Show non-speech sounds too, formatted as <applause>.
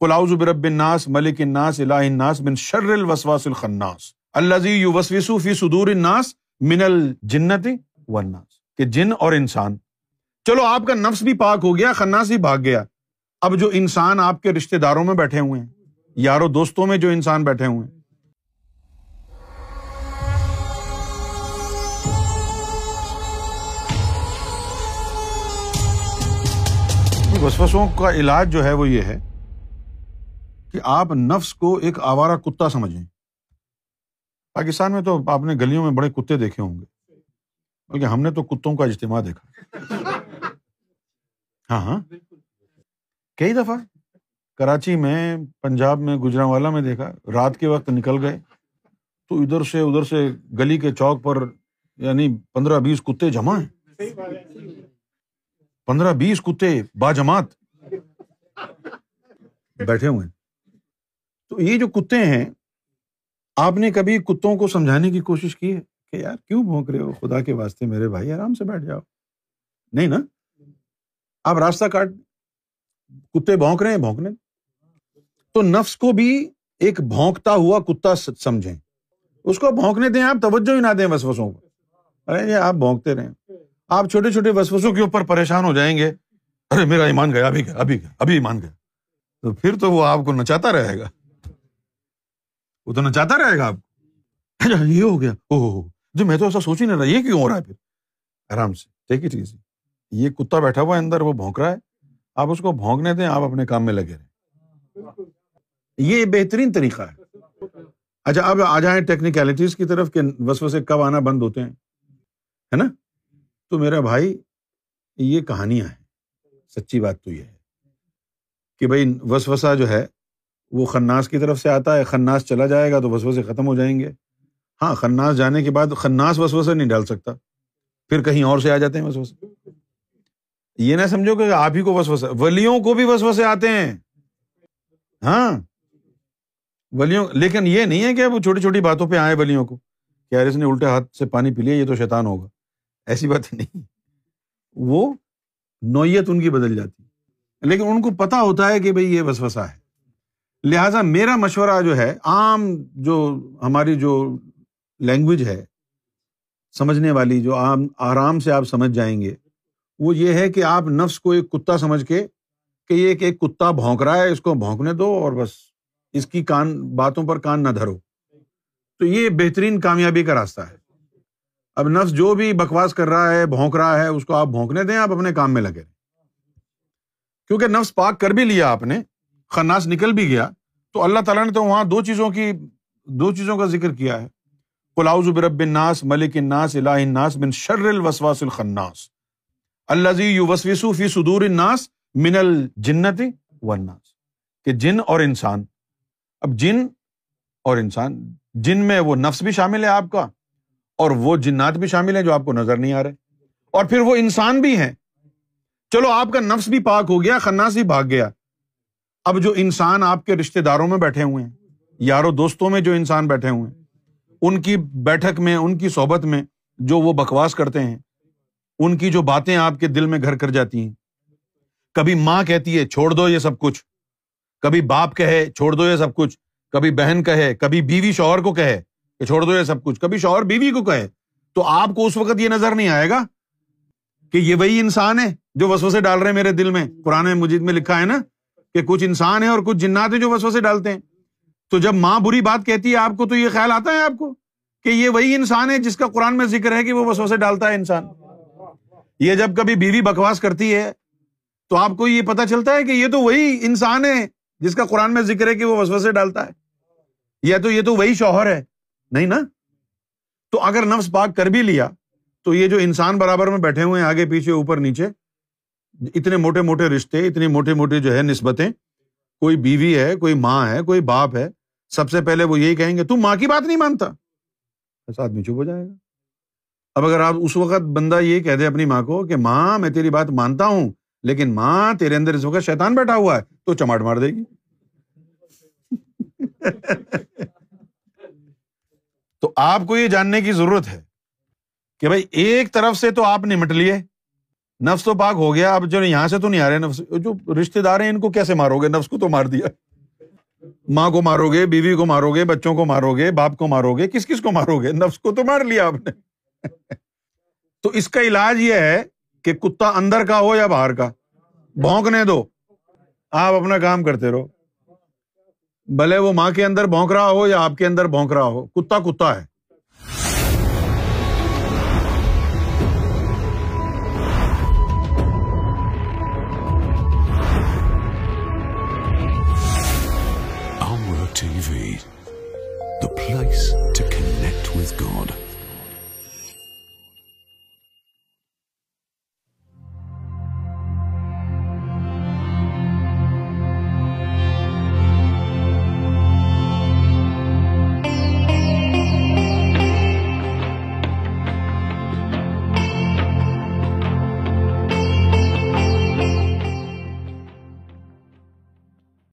قلاؤز برب الناس، ملک الناس، الہ الناس بن شر الوسواس الخناس الزی یو وسوسو فی صدور الناس من الجنت والناس، کہ جن اور انسان۔ چلو آپ کا نفس بھی پاک ہو گیا، خناس بھی بھاگ گیا۔ اب جو انسان آپ کے رشتے داروں میں بیٹھے ہوئے ہیں یاروں دوستوں میں جو انسان بیٹھے ہوئے ہیں۔ وسوسوں کا علاج جو ہے وہ یہ ہے کہ آپ نفس کو ایک آوارہ کتا سمجھیں۔ پاکستان میں تو آپ نے گلیوں میں بڑے کتے دیکھے ہوں گے۔ بلکہ ہم نے تو کتوں کا اجتماع دیکھا۔ ہاں ہاں۔ کئی دفعہ کراچی میں، پنجاب میں گجرا والا میں دیکھا۔ رات کے وقت نکل گئے تو ادھر سے ادھر سے گلی کے چوک پر یعنی پندرہ بیس کتے جمع ہیں۔ پندرہ بیس کتے با جماعت بیٹھے ہوئے تو یہ جو کتے ہیں، آپ نے کبھی کتوں کو سمجھانے کی کوشش کی ہے کہ یار کیوں بھونک رہے ہو؟ خدا کے واسطے میرے بھائی، آرام سے بیٹھ جاؤ۔ نہیں نا؟ آپ راستہ کاٹ، کتے بھونک رہے ہیں بھونکنے تو نفس کو بھی ایک بھونکتا ہوا کتا سمجھیں۔ اس کو بھونکنے دیں آپ، توجہ ہی نہ دیں وسوسوں کو۔ ارے یہ آپ بھونکتے رہیں۔ آپ چھوٹے چھوٹے وسوسوں کے اوپر پریشان ہو جائیں گے۔ ارے میرا ایمان گیا، ابھی گیا ابھی گیا، ابھی ایمان گیا۔ تو پھر تو وہ آپ کو نچاتا رہے گا۔ وہ تو نچاتا رہے گا آپ کو؟ یہ ہو گیا۔ او جو میں تو ایسا سوچ ہی نہیں رہا یہ کیوں ہو رہا ہے پھر؟ آرام سے ٹیک اٹ ایزی یہ کتا بیٹھا ہوا ہے اندر وہ بھونک رہا ہے۔ آپ اس کو بھونکنے دیں آپ اپنے کام میں لگے رہیں۔ یہ بہترین طریقہ ہے۔ اچھا اب آ جائیں ٹیکنیکلٹیز کی طرف کہ وسوسے کب آنا بند ہوتے ہیں ہے نا؟ تو میرا بھائی یہ کہانیاں ہیں۔ سچی بات تو یہ ہے کہ بھائی وسوسا جو ہے وہ خناس کی طرف سے آتا ہے، خناس چلا جائے گا تو وسوسے ختم ہو جائیں گے۔ ہاں خناس جانے کے بعد خناس وسوسے نہیں ڈال سکتا۔ پھر کہیں اور سے آ جاتے ہیں وسوسے۔ یہ نہ سمجھو کہ آپ ہی کو وسوسہ ولیوں کو بھی وسوسے آتے ہیں۔ ہاں۔ ولیوں، لیکن یہ نہیں ہے کہ وہ چھوٹی چھوٹی باتوں پہ آئے ولیوں کو کہ یار اس نے الٹے ہاتھ سے پانی پی لیا، یہ تو شیطان ہوگا۔ ایسی بات نہیں۔ وہ نوعیت ان کی بدل جاتی۔ لیکن ان کو پتا ہوتا ہے کہ بھائی یہ وسوسا ہے۔ لہذا میرا مشورہ جو ہے، عام جو ہماری جو لینگویج ہے، سمجھنے والی جو عام، آرام سے آپ سمجھ جائیں گے، وہ یہ ہے کہ آپ نفس کو ایک کتا سمجھ کے کہ یہ ایک کتا بھونک رہا ہے، اس کو بھونکنے دو اور بس اس کی کان، باتوں پر کان نہ دھرو۔ تو یہ بہترین کامیابی کا راستہ ہے۔ اب نفس جو بھی بکواس کر رہا ہے، بھونک رہا ہے، اس کو آپ بھونکنے دیں، آپ اپنے کام میں لگے کیونکہ نفس پاک کر بھی لیا آپ نے خناس نکل بھی گیا تو اللہ تعالیٰ نے تو وہاں دو چیزوں کی دو چیزوں کا ذکر کیا ہے۔ قلاؤز برب الناس ملک الناس الہ الناس بن شر الوسواس الخناس۔ الزی یو وسوسو فی صدور الناس من الجنت والناس۔ کہ جن اور انسان۔ اب جن اور انسان۔ جن میں وہ نفس بھی شامل ہے آپ کا اور وہ جنات بھی شامل ہیں جو آپ کو نظر نہیں آ رہے۔ اور پھر وہ انسان بھی ہیں۔ چلو آپ کا نفس بھی پاک ہو گیا، خناس بھی بھاگ گیا۔ اب جو انسان آپ کے رشتے داروں میں بیٹھے ہوئے ہیں یاروں دوستوں میں جو انسان بیٹھے ہوئے ہیں، ان کی بیٹھک میں، ان کی صحبت میں جو وہ بکواس کرتے ہیں، ان کی جو باتیں آپ کے دل میں گھر کر جاتی ہیں۔ کبھی ماں کہتی ہے، چھوڑ دو یہ سب کچھ۔ کبھی باپ کہے، چھوڑ دو یہ سب کچھ۔ کبھی بہن کہے، کبھی بیوی شوہر کو کہے کہ چھوڑ دو یہ سب کچھ۔ کبھی شوہر بیوی کو کہے، تو آپ کو اس وقت یہ نظر نہیں آئے گا کہ یہ وہی انسان ہے جو وسو سے ڈال رہے ہیں میرے دل میں۔ قرآن مجید میں لکھا ہے نا کہ کچھ انسان ہے اور کچھ جنات ہیں جو وسو سے ڈالتے ہیں۔ تو جب ماں بری بات کہتی ہے، آپ کو تو یہ خیال آتا ہے آپ کو کہ یہ وہی انسان ہے جس کا قرآن میں ذکر ہے کہ وہ وسو سے ڈالتا ہے انسان۔ یہ جب کبھی بیوی بکواس کرتی ہے، تو آپ کو یہ پتا چلتا ہے کہ یہ تو وہی انسان ہے جس کا قرآن میں ذکر ہے کہ وہ وسو سے ڈالتا ہے۔ یا تو یہ تو وہی شوہر ہے۔ نہیں نا؟ تو اگر نفس پاک کر بھی لیا، تو یہ جو انسان برابر میں بیٹھے ہوئے ہیں، آگے پیچھے، اوپر، نیچے اتنے موٹے موٹے رشتے اتنے موٹے موٹے جو ہے نسبتیں۔ کوئی بیوی ہے، کوئی ماں ہے، کوئی باپ ہے، سب سے پہلے وہ یہی کہیں گے، تم ماں کی بات نہیں مانتا ایسا آدمی چپ ہو جائے گا۔ اب اگر آپ اس وقت بندہ یہ کہہ دے اپنی ماں کو کہ ماں، میں تیری بات مانتا ہوں، لیکن ماں تیرے اندر اس وقت شیطان بیٹھا ہوا ہے، تو چماٹ مار دے گی۔ <laughs> تو آپ کو یہ جاننے کی ضرورت ہے کہ بھائی ایک طرف سے تو آپ نمٹ لیے۔ نفس تو پاک ہو گیا، اب جو یہاں سے تو نہیں آ رہے نفس۔ جو رشتے دار ہیں، ان کو کیسے مارو گے؟ نفس کو تو مار دیا۔ ماں کو مارو گے، بیوی کو مارو گے، بچوں کو مارو گے، باپ کو مارو گے، کس کس کو مارو گے؟ نفس کو تو مار لیا آپ نے۔ تو اس کا علاج یہ ہے کہ کتا اندر کا ہو یا باہر کا۔ بھونکنے دو۔ آپ اپنا کام کرتے رہو۔ بھلے وہ ماں کے اندر بھونک رہا ہو یا آپ کے اندر بھونک رہا ہو، کتا کتا ہے۔ Amra with God.